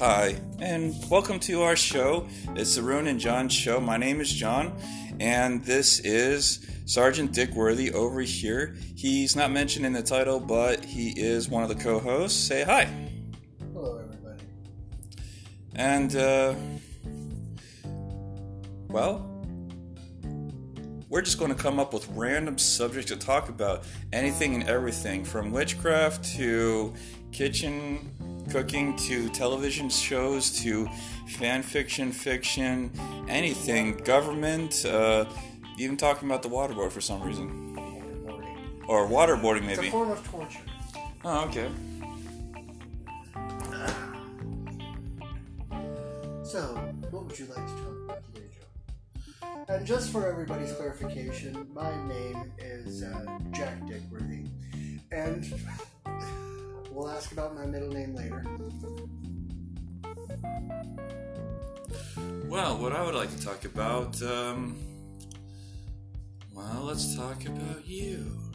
Hi, and welcome to our show. It's the Roon and John show. My name is John, and this is Sergeant Dick Worthy over here. He's not mentioned in the title, but he is one of the co hosts. Say hi. Hello, everybody. And, uh, well, we're just going to come up with random subjects to talk about anything and everything from witchcraft to kitchen cooking to television shows to fan fiction, fiction, anything, government, uh, even talking about the waterboard for some reason. Waterboarding. Or waterboarding, maybe. It's a form of torture. Oh, okay. So, what would you like to talk about today, Joe? And just for everybody's clarification, my name is uh, Jack Dickworthy, and we'll ask about my middle name later. Well, what I would like to talk about, um, well, let's talk about you.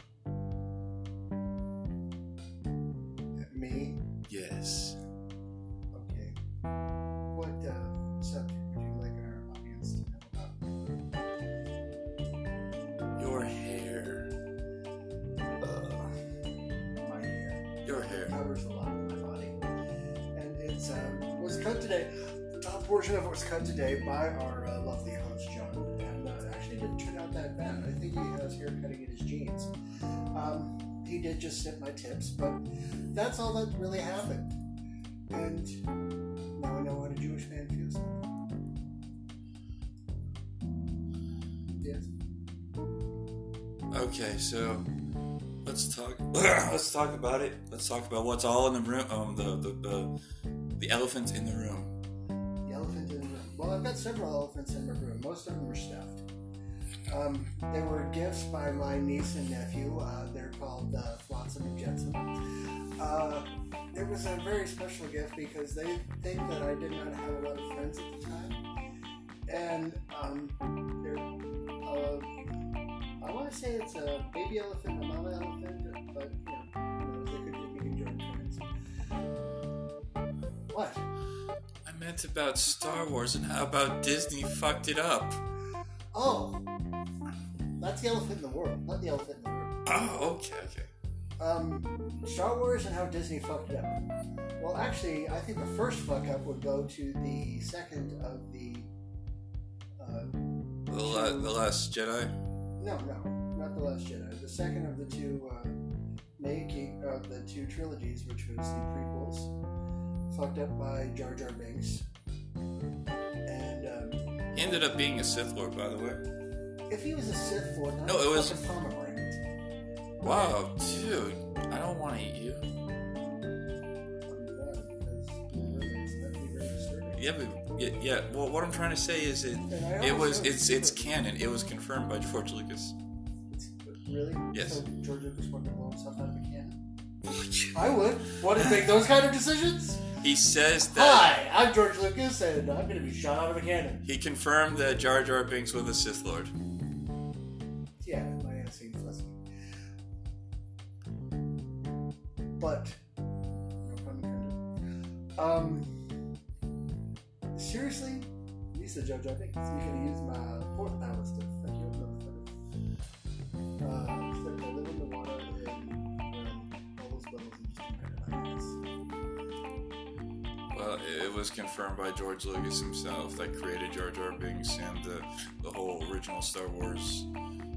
Cut today by our uh, lovely host John, and uh, actually didn't turn out that bad. I think he has hair cutting in his genes. Um, he did just snip my tips, but that's all that really happened. And now I know what a Jewish man feels. Yes. Okay, so let's talk. let's talk about it. Let's talk about what's all in the room. Um, the the the, the elephant in the room. Got several elephants in my room. Most of them are stuffed. Um, they were gifts by my niece and nephew. Uh, they're called uh, Flotsam and Jetsam. Uh, it was a very special gift because they think that I did not have a lot of friends at the time. And um, they're, uh, I want to say it's a baby elephant a mama elephant, but you know, meant about Star Wars and how about Disney fucked it up. Oh, that's the elephant in the world, not the elephant in the room. Oh, okay, okay. Um, Star Wars and how Disney fucked it up. Well, actually, I think the first fuck up would go to the second of the. Uh, The, la- the Last Jedi. no, no, not the Last Jedi. The second of the two uh, making of the two trilogies, which was the prequels, fucked up by Jar Jar Binks. And um, He ended up being a Sith Lord, by the way. if he was a Sith Lord, not No, it was- fucking pomegranate. Wow, dude, I don't want to eat you. Yeah, but yeah, yeah. Well, what I'm trying to say is it. It was. It's. It's canon. It was confirmed by George Lucas. Really? Yes. So George Lucas wanted to blow himself out of a cannon? I would. Want to make those kind of decisions? He says that Hi, I'm George Lucas, and I'm going to be shot out of a cannon. he confirmed that Jar Jar Binks was a Sith Lord. Yeah, my aunt seems fuzzy. But, no pun intended. Um, seriously? Lisa Jar Jar Binks, you can use my fourth power it was confirmed by George Lucas himself that created Jar Jar Binks and the the whole original Star Wars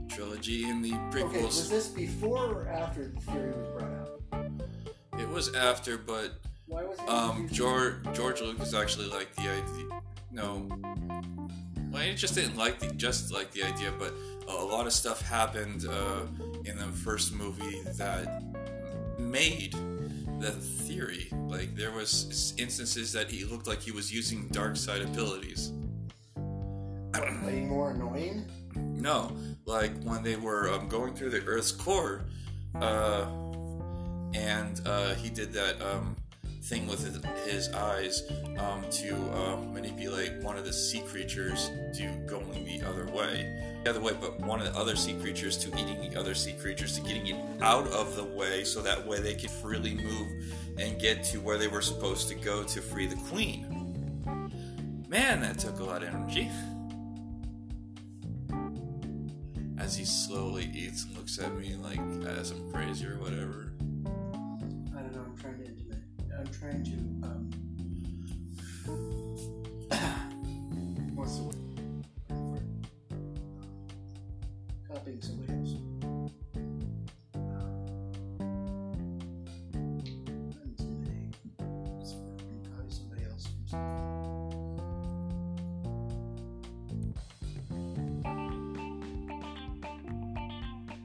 trilogy and the Okay, was this before or after the theory was brought out? It was after, but Why was it um. George George Lucas actually liked the idea. No, well, he just didn't like the just like the idea, but a lot of stuff happened uh, in the first movie that made the theory. Like there was instances that he looked like he was using dark side abilities. Way more annoying? No, like when they were um, going through the Earth's core, uh, and uh, he did that um, thing with his, eyes um, to uh, manipulate one of the sea creatures to going the other way. The other way, but one of the other sea creatures to eating the other sea creatures to getting it out of the way so that way they could freely move and get to where they were supposed to go to free the queen. Man, that took a lot of energy. As he slowly eats and looks at me like as I'm crazy or whatever. Trying to. Um, what's the word? Copying somebody else.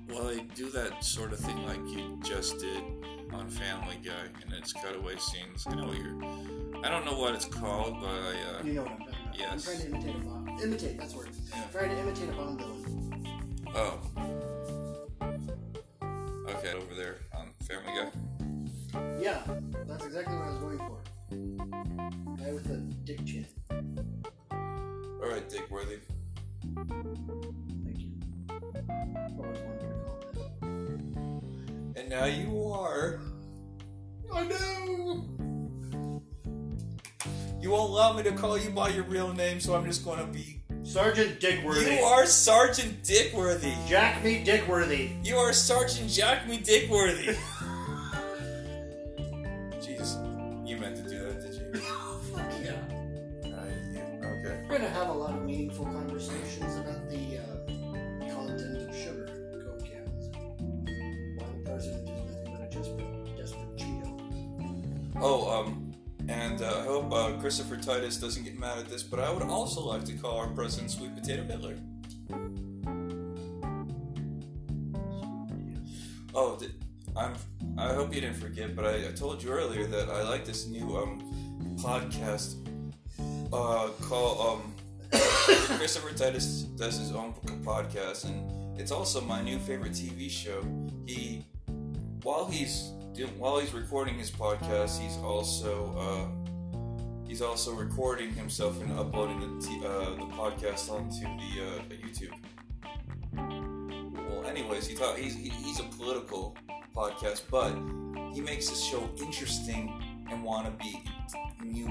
Well, they do that sort of thing like you just did on Family Guy, and it's cutaway scenes. I know you're. I don't know what it's called, but I. Uh, You know what I'm talking about. Yes. I'm trying to imitate a Bond. Imitate. That's the word. Yeah. trying to imitate a Bond villain. oh. Call you by your real name, so I'm just going to be. Sergeant Dickworthy. You are Sergeant Dickworthy. Jack me Dickworthy. You are Sergeant Jack Me Dickworthy. Jesus, you meant to do that, did you? Fuck yeah. Uh, yeah, okay. We're gonna have a lot of meaningful conversations about the uh, Christopher Titus doesn't get mad at this, but I would also like to call our president Sweet Potato Hitler. Oh, I'm. I hope you didn't forget, but I, I told you earlier that I like this new um podcast uh called um Christopher Titus does his own podcast, and it's also my new favorite TV show. He while he's while he's recording his podcast, he's also uh, he's also recording himself and uploading the t- uh, the podcast onto the uh, YouTube. Well, anyways, he he's he, he's a political podcast, but he makes the show interesting and want to be new.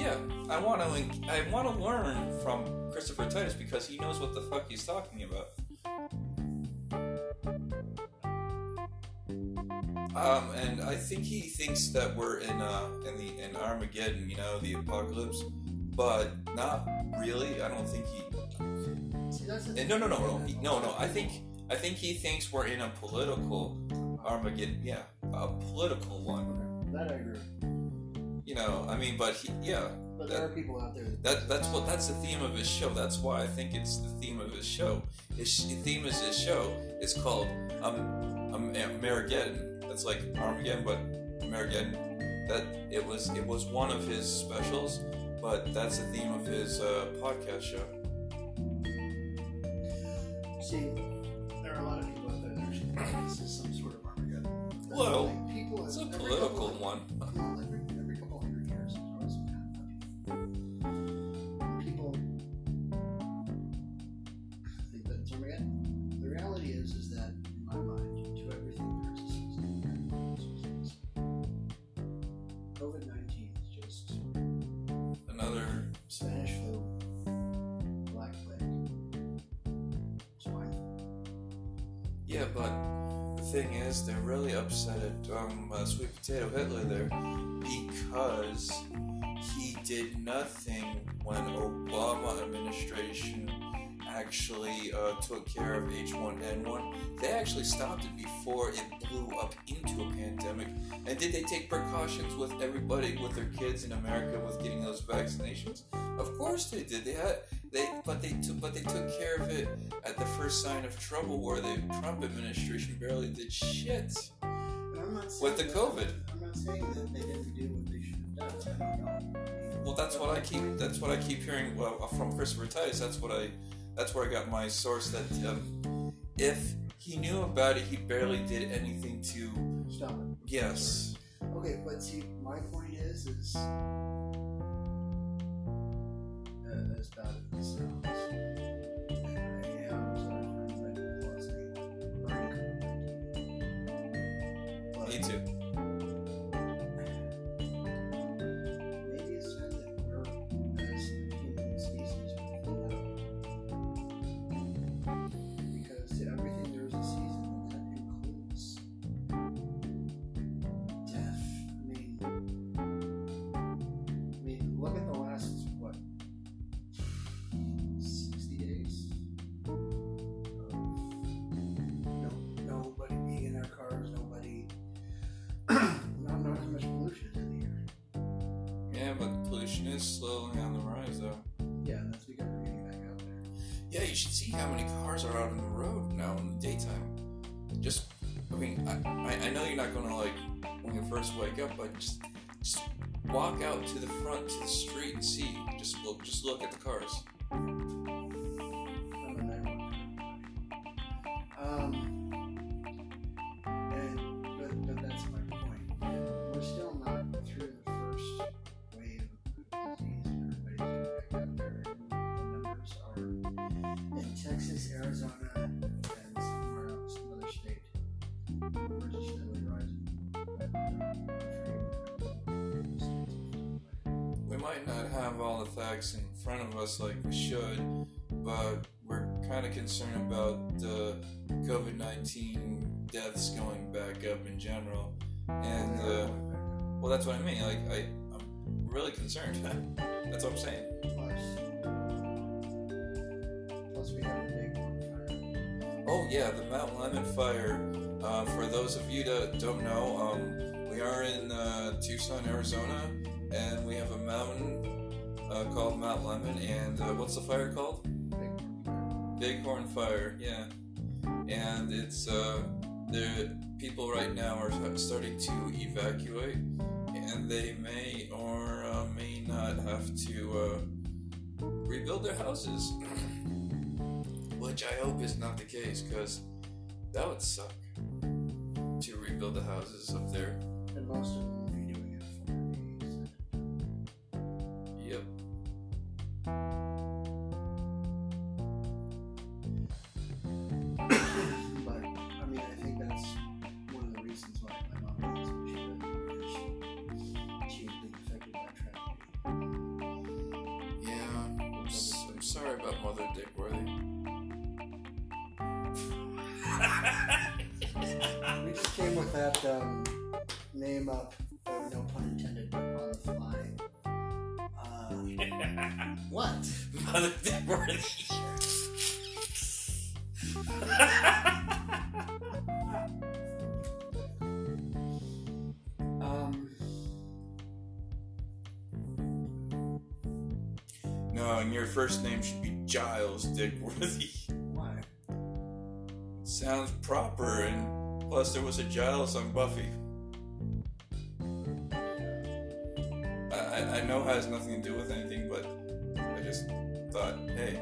Yeah, I want to I want to learn from Christopher Titus because he knows what the fuck he's talking about. Um, and I think he thinks that we're in uh in the in Armageddon, you know, the apocalypse, but not really. I don't think he. See, and no, no, no, no, no, no. I think I think he thinks we're in a political Armageddon. Yeah, a political one. That I agree. You know, I mean, but he, yeah, But there are people out there that That that's what that's the theme of his show. That's why I think it's the theme of his show. His theme is his show. It's called um, um. That's like Armageddon, but Amerigeddon. That it was it was one of his specials, but that's the theme of his uh, podcast show. See, there are a lot of people out there that are this is some sort of Armageddon. Well, people, It's a political one. But the thing is, they're really upset at um, uh, Sweet Potato Hitler there because he did nothing when Obama administration actually uh, took care of H1N1. They actually stopped it before it blew up into a pandemic. And did they take precautions with everybody, with their kids in America, with getting those vaccinations? Of course they did. They had they, but they took, but they took care of it at the first sign of trouble, where the Trump administration barely did shit. With the COVID. I'm not saying that they didn't do what they should have done. I don't know. Well, that's what I keep. That's what I keep hearing well, from Christopher Tice. That's what I. That's where I got my source. That um, if he knew about it, he barely did anything to. Stop it. Yes. Okay, but see, my point is, is brain But Me too. Should see how many cars are out on the road now in the daytime. Just, I mean, I, I, know you're not gonna like when you first wake up, but just, just walk out to the front to the street and see. Just look, just look at the cars. Might not have all the facts in front of us like we should, but we're kind of concerned about the COVID 19 deaths going back up in general. And, uh, well, that's what I mean. Like, I, I'm really concerned. that's what I'm saying. Plus, plus we have a big. Oh, yeah, the Mount Lemmon fire. Uh, for those of you that don't know, um, we are in uh, Tucson, Arizona, and we have a mountain uh, called Mount Lemmon. And uh, what's the fire called? Big bonfire. Bighorn Fire, yeah. And it's uh, the people right now are starting to evacuate, and they may or uh, may not have to uh, rebuild their houses, which I hope is not the case, because that would suck to rebuild the houses up there. And most of No, and your first name should be Giles Dickworthy. why? Sounds proper, and plus there was a Giles on Buffy. I, I, I know it has nothing to do with anything, but I just thought, hey,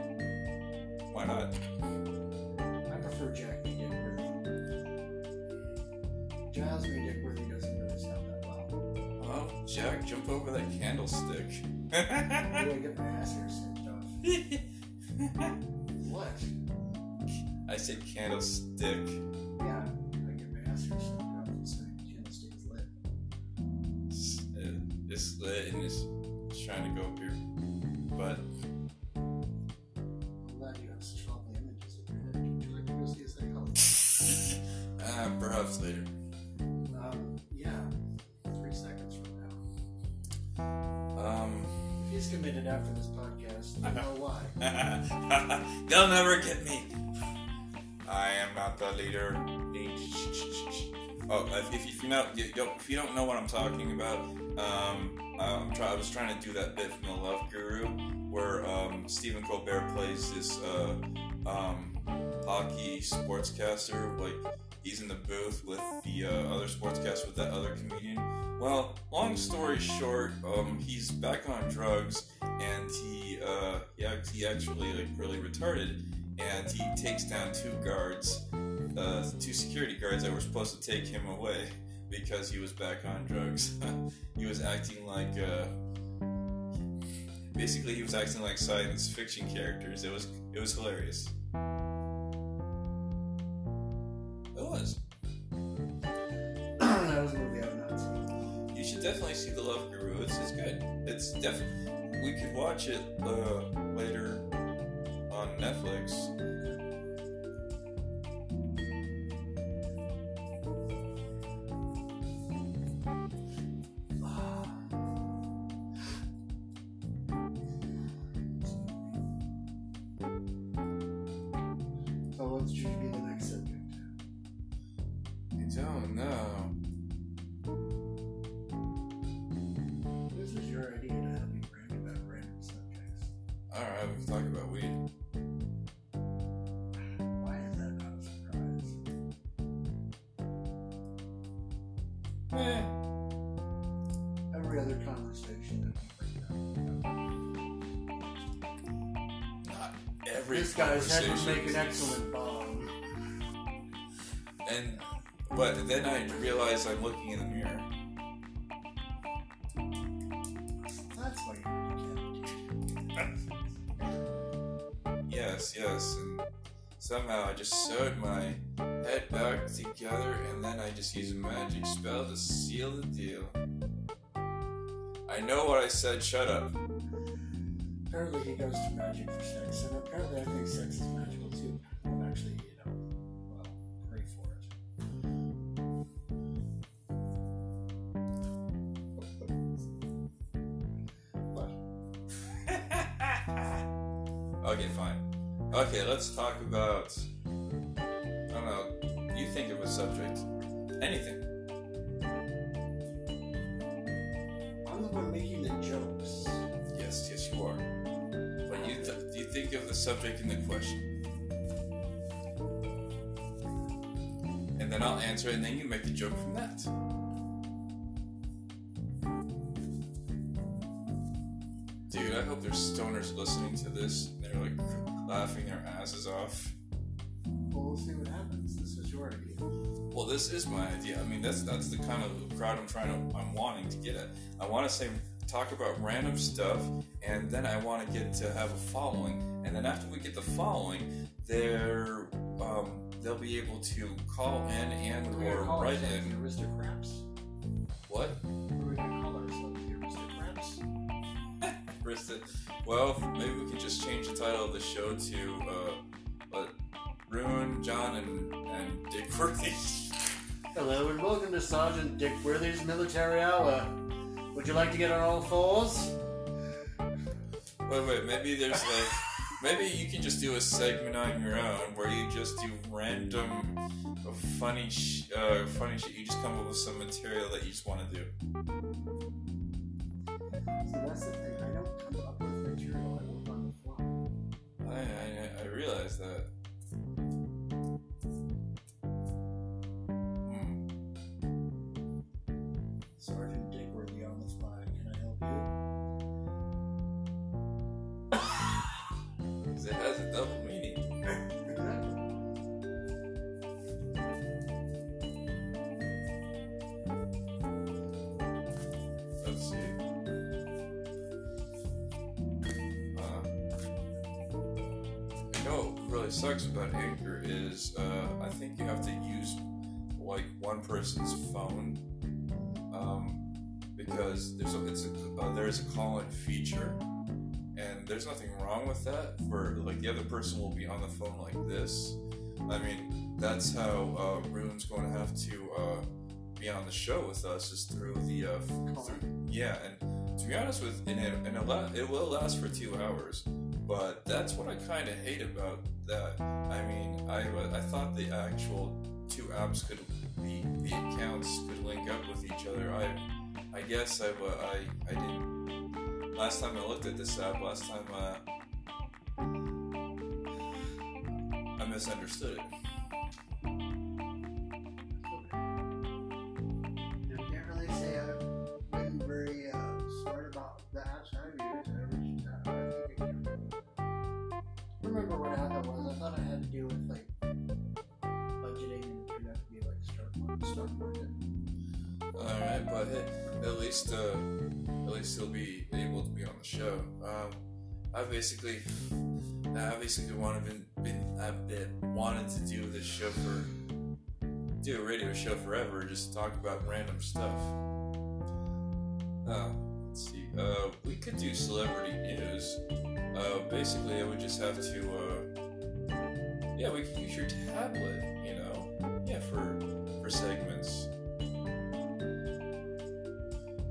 why not? I prefer Jackie Dickworthy. Giles B. Dickworthy doesn't really sound that well. Well, Jack, jump over that candlestick. What? I said candlestick. Committed after this podcast, you know why. They'll never get me. I am not the leader. Oh, if, if you know, you don't, if you don't know what I'm talking about, um, I'm try, I was trying to do that bit from The Love Guru, where um, Stephen Colbert plays this uh, um, hockey sportscaster. Like he's in the booth with the uh, other sportscaster with that other comedian. Well, long story short, um, he's back on drugs, and he uh, he, he actually like really retarded, and he takes down two guards, uh, two security guards that were supposed to take him away. because he was back on drugs. he was acting like, uh, basically, he was acting like science fiction characters. It was it was hilarious. Should definitely see The Love Guru. It's, it's good. It's definitely. We could watch it uh, later on Netflix. Guy's to conversation. make an excellent bomb. And but then I realize I'm looking in the mirror. That's why you Yes, yes, and somehow I just sewed my head back together, and then I just used a magic spell to seal the deal. I know what I said. Shut up. Apparently he goes to magic for sex, and apparently I think sex is magical too. I'm actually, you know, well, pray for it. Okay, fine. Okay, let's talk about. Of the subject in the question. And then I'll answer it, and then you make the joke from that. Dude, I hope there's stoners listening to this. and They're like laughing their asses off. Well, we'll see what happens. This is your idea. Well, this is my idea. I mean, that's that's the kind of crowd I'm trying to I'm wanting to get at. I want to say talk about random stuff, and then I want to get to have a following, and then after we get the following, they're um, they'll be able to call in and What are we gonna or write in. Aristocrats? What? What are we gonna call ourselves? The aristocrats? Krista? Well, maybe we could just change the title of the show to uh, uh, Ruin, John, and and Dick Worthy. Hello and welcome to Sergeant Dick Worthy's Military Hour. Would you like to get on all fours? Wait, wait, maybe there's like, maybe you can just do a segment on your own where you just do random, uh, funny, sh- uh, funny shit. You just come up with some material that you just want to do. See, that's the thing. I don't come up with material. I work on the fly. I, I, I realize that. Sucks about Anchor is uh, I think you have to use like one person's phone um, because there's a, it's a, uh, there's a call-in feature and there's nothing wrong with that for like the other person will be on the phone like this. I mean that's how uh, rune's going to have to uh, be on the show with us is through the uh, through, yeah and to be honest with and, it, and it, it will last for two hours but that's what i kind of hate about that i mean i i thought the actual two apps could the, the accounts could link up with each other i i guess i've uh, i i didn't last time I looked at this app, last time uh, I misunderstood it. Can't really say I've been very uh, smart about the apps I've used. Thought I had to do with like budgeting and turned out to be like stock market. Stock market. right, but at least uh, at least he'll be able to be on the show. Um, I basically, I basically wanted been, been I've been wanted to do this show for do a radio show forever, just talk about random stuff. Uh, let's see. Uh, we could do celebrity news. Uh, basically, I would just have to. Yeah, we can use your tablet. You know, yeah, for for segments.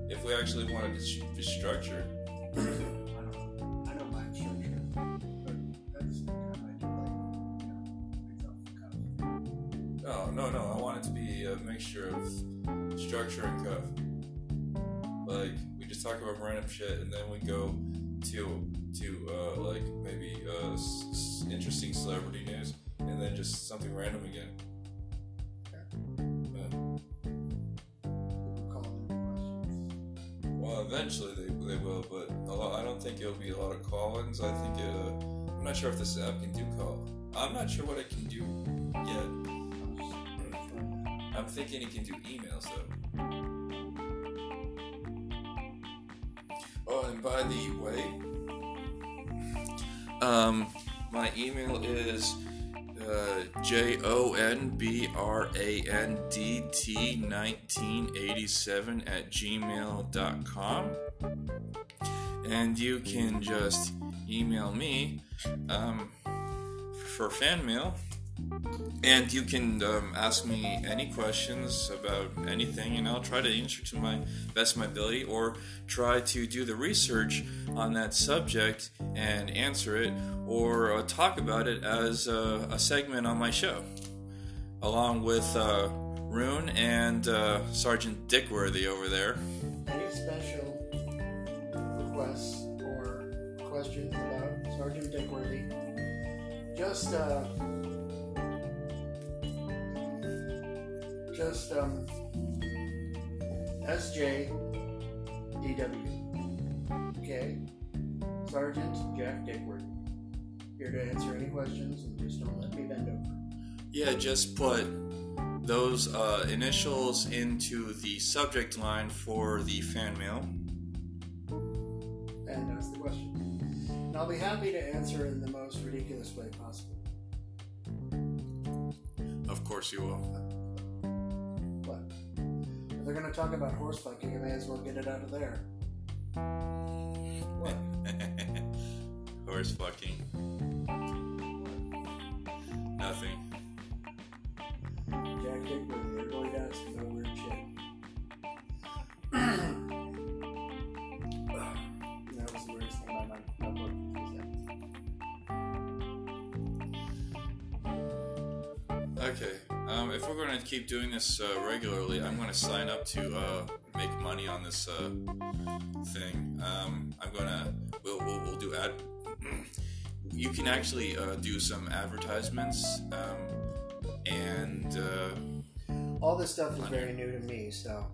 If we actually wanted to sh- be structured. I don't. I don't mind structure, but that's kind of like. You know, things off the cuff. No, no, no. I want it to be a mixture of structure and cuff. Like we just talk about random shit, and then we go to to uh, like maybe uh, s- interesting celebrity news, and then just something random again. Yeah. We'll call them questions. Well, eventually they, they will, but a lot, I don't think it'll be a lot of call-ins. I think it, uh, I'm not sure if this app can do call. I'm not sure what it can do yet. I'm just throwing that. I'm thinking it can do emails though. Oh, and by the way, um, my email is J O N B R A N D T 1987 at gmail.com. And you can just email me um, for fan mail and you can um, ask me any questions about anything, and I'll try to answer to my best of my ability, or try to do the research on that subject and answer it, or uh, talk about it as a, a segment on my show, along with uh, Rune and uh, Sergeant Dickworthy over there. Any special requests or questions about Sergeant Dickworthy? Just, just, um, SJDW. Okay? Sergeant Jack Dickworthy. Here to answer any questions and just don't let me bend over. Yeah, just put those uh, initials into the subject line for the fan mail. and ask the question. And I'll be happy to answer in the most ridiculous way possible. Of course, you will. They're going to talk about horse fucking, you may as well get it out of there. What? Horse fucking. Nothing. Jack Dickworthy, they're going to ask about weird shit. that was the weirdest thing about my, my book. Okay. Um, if we're going to keep doing this uh, regularly, I'm going to sign up to uh, make money on this uh, thing. Um, I'm going to. We'll, we'll, we'll do ad. you can actually uh, do some advertisements. Um, and. Uh, All this stuff is very new to me, so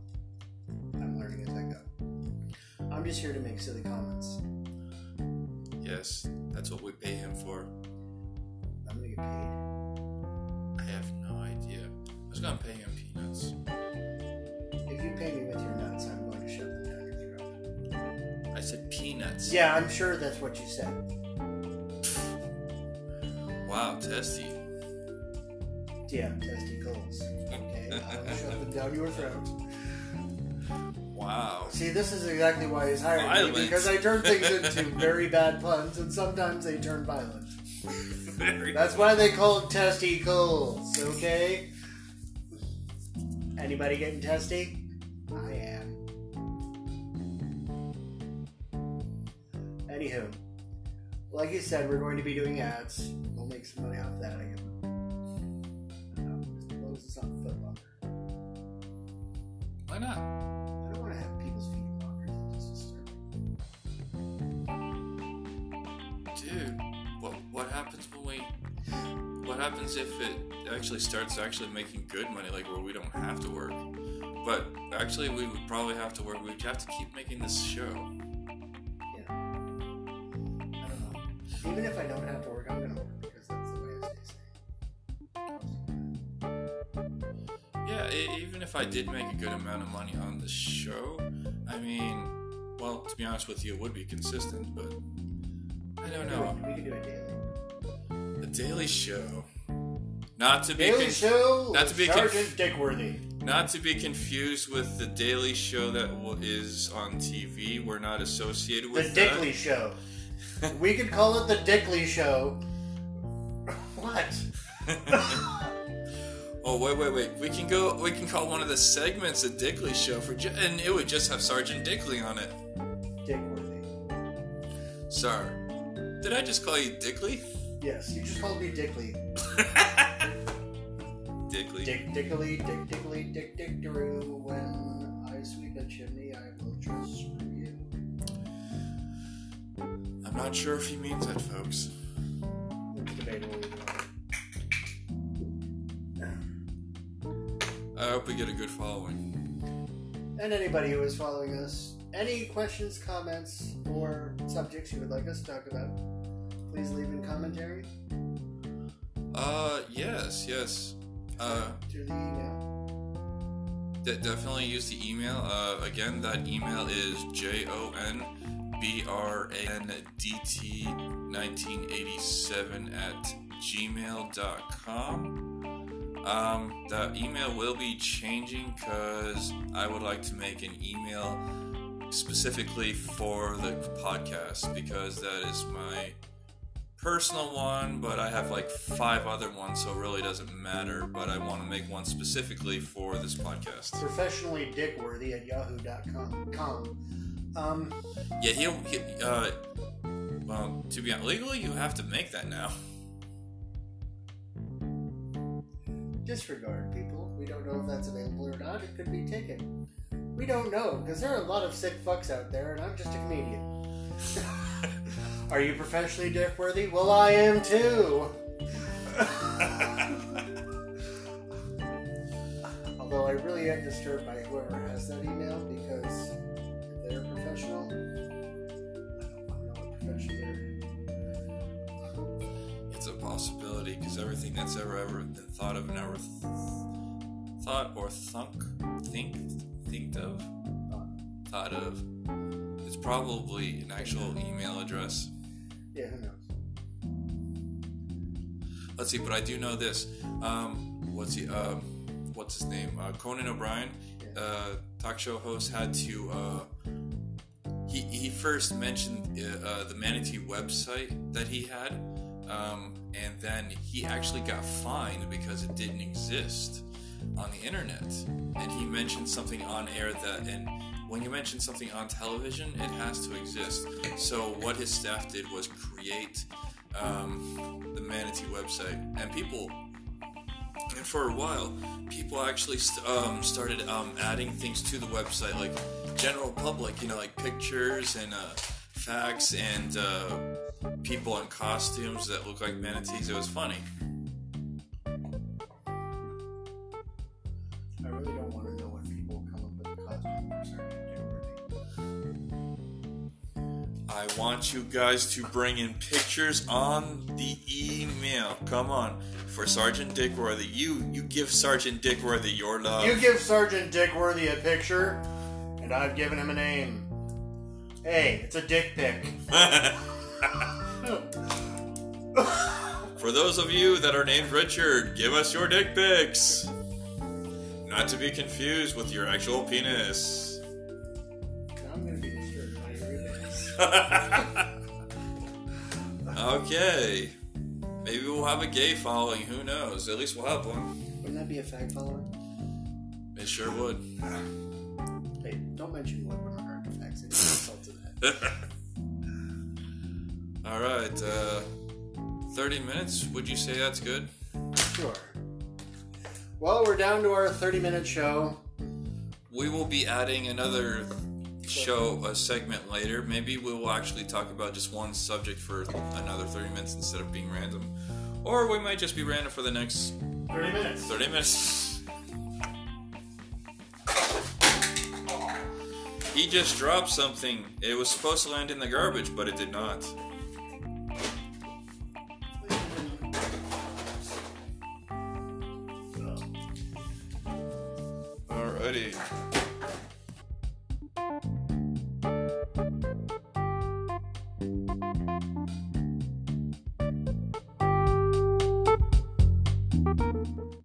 I'm learning as I go. I'm just here to make silly comments. yes, that's what we pay him for. I was going to pay him peanuts. If you pay me with your nuts, I'm going to shove them down your throat. I said peanuts. Yeah, I'm sure that's what you said. Wow, testy. Yeah, testicles. Okay, I'll shove them down your throat. Wow. See, this is exactly why he's hired Violent. me because I turn things into very bad puns, and sometimes they turn violent. Very That's why they call it testicles. Okay. Anybody getting testy? I am. Anywho, like you said, we're going to be doing ads. We'll make some money off that. I guess. I don't know. As long as it's not Foot Locker. Why not? I don't want to have people's feet in lockers. It's disturbing. Dude, what what happens when we? What happens if it actually starts actually making good money, like where we don't have to work? But actually, we would probably have to work. We'd have to keep making this show. Know. I don't know. Even if I don't have to work, I'm gonna work because that's the way I stay. Yeah, e- even if I did make a good amount of money on the show, I mean, well, to be honest with you, it would be consistent, but I don't know. We could do a daily. Show. Not to be Daily con- Show. not to be conf- Sergeant Dickworthy. not to be confused with the Daily Show that w- is on TV. We're not associated with The with Dickley Show. we could call it the Dickley Show. what? oh wait, wait, wait. We can go. We can call one of the segments the Dickley Show for, ju- and it would just have Sergeant Dickley on it. Dickworthy. Sorry, did I just call you Dickley? Yes, you just called me Dickley. Dickley. Dick Dickly, Dick Dickly, Dick Dick Daroo. When I sweep a chimney, I will just screw you. I'm not sure if he means that, folks. It's debatable either I hope we get a good following. And anybody who is following us, any questions, comments, or subjects you would like us to talk about, please leave in commentary Uh, yes, yes. Uh, to the email. de- definitely use the email. Uh, again, that email is J O N B R A N D T 1987 at gmail.com. Um, the email will be changing because I would like to make an email specifically for the podcast because that is my personal one, but I have like five other ones, so it really doesn't matter. But I want to make one specifically for this podcast. Professionally dickworthy at yahoo.com. Com. Um, Yeah, he'll. He, uh, well, to be honest, legally, you have to make that now. disregard people. We don't know if that's available or not. It could be taken. We don't know because there are a lot of sick fucks out there, and I'm just a comedian. Are you professionally dick worthy? Well, I am too. Although I really am disturbed by whoever has that email because if they're professional, I don't know what profession they're. It's a possibility because everything that's ever ever been thought of and ever th- thought or thunk, think, thinked of, thought of, is probably an actual email address. Yeah, who knows? Let's see, but I do know this. Um, what's he? Um, what's his name? Uh, Conan O'Brien, uh, talk show host, had to. Uh, he he first mentioned uh, uh, the Manatee website that he had, um, and then he actually got fined because it didn't exist on the internet. And he mentioned something on air that, and when you mention something on television, it has to exist. So what his staff did was create um, the Manatee website, and people, and for a while, people actually st- um, started um, adding things to the website, like general public, you know, like pictures and uh, facts and uh, people in costumes that look like manatees. It was funny. Want you guys to bring in pictures on the email. Come on, for Sergeant Dickworthy. You you give Sergeant Dickworthy your love. You give Sergeant Dickworthy a picture, and I've given him a name. Hey, it's a dick pic. For those of you that are named Richard, give us your dick pics. Not to be confused with your actual penis. Okay. Maybe we'll have a gay following, who knows? At least we'll have one. Wouldn't that be a fag following? It sure would. Hey, don't mention what into fags. It's insult to that. Alright, uh, 30 minutes? Would you say that's good? Sure. Well, we're down to our 30 minute show. We will be adding another show, a segment later. Maybe we will actually talk about just one subject for another 30 minutes instead of being random. Or we might just be random for the next 30 minutes. 30 minutes. He just dropped something. It was supposed to land in the garbage, but it did not.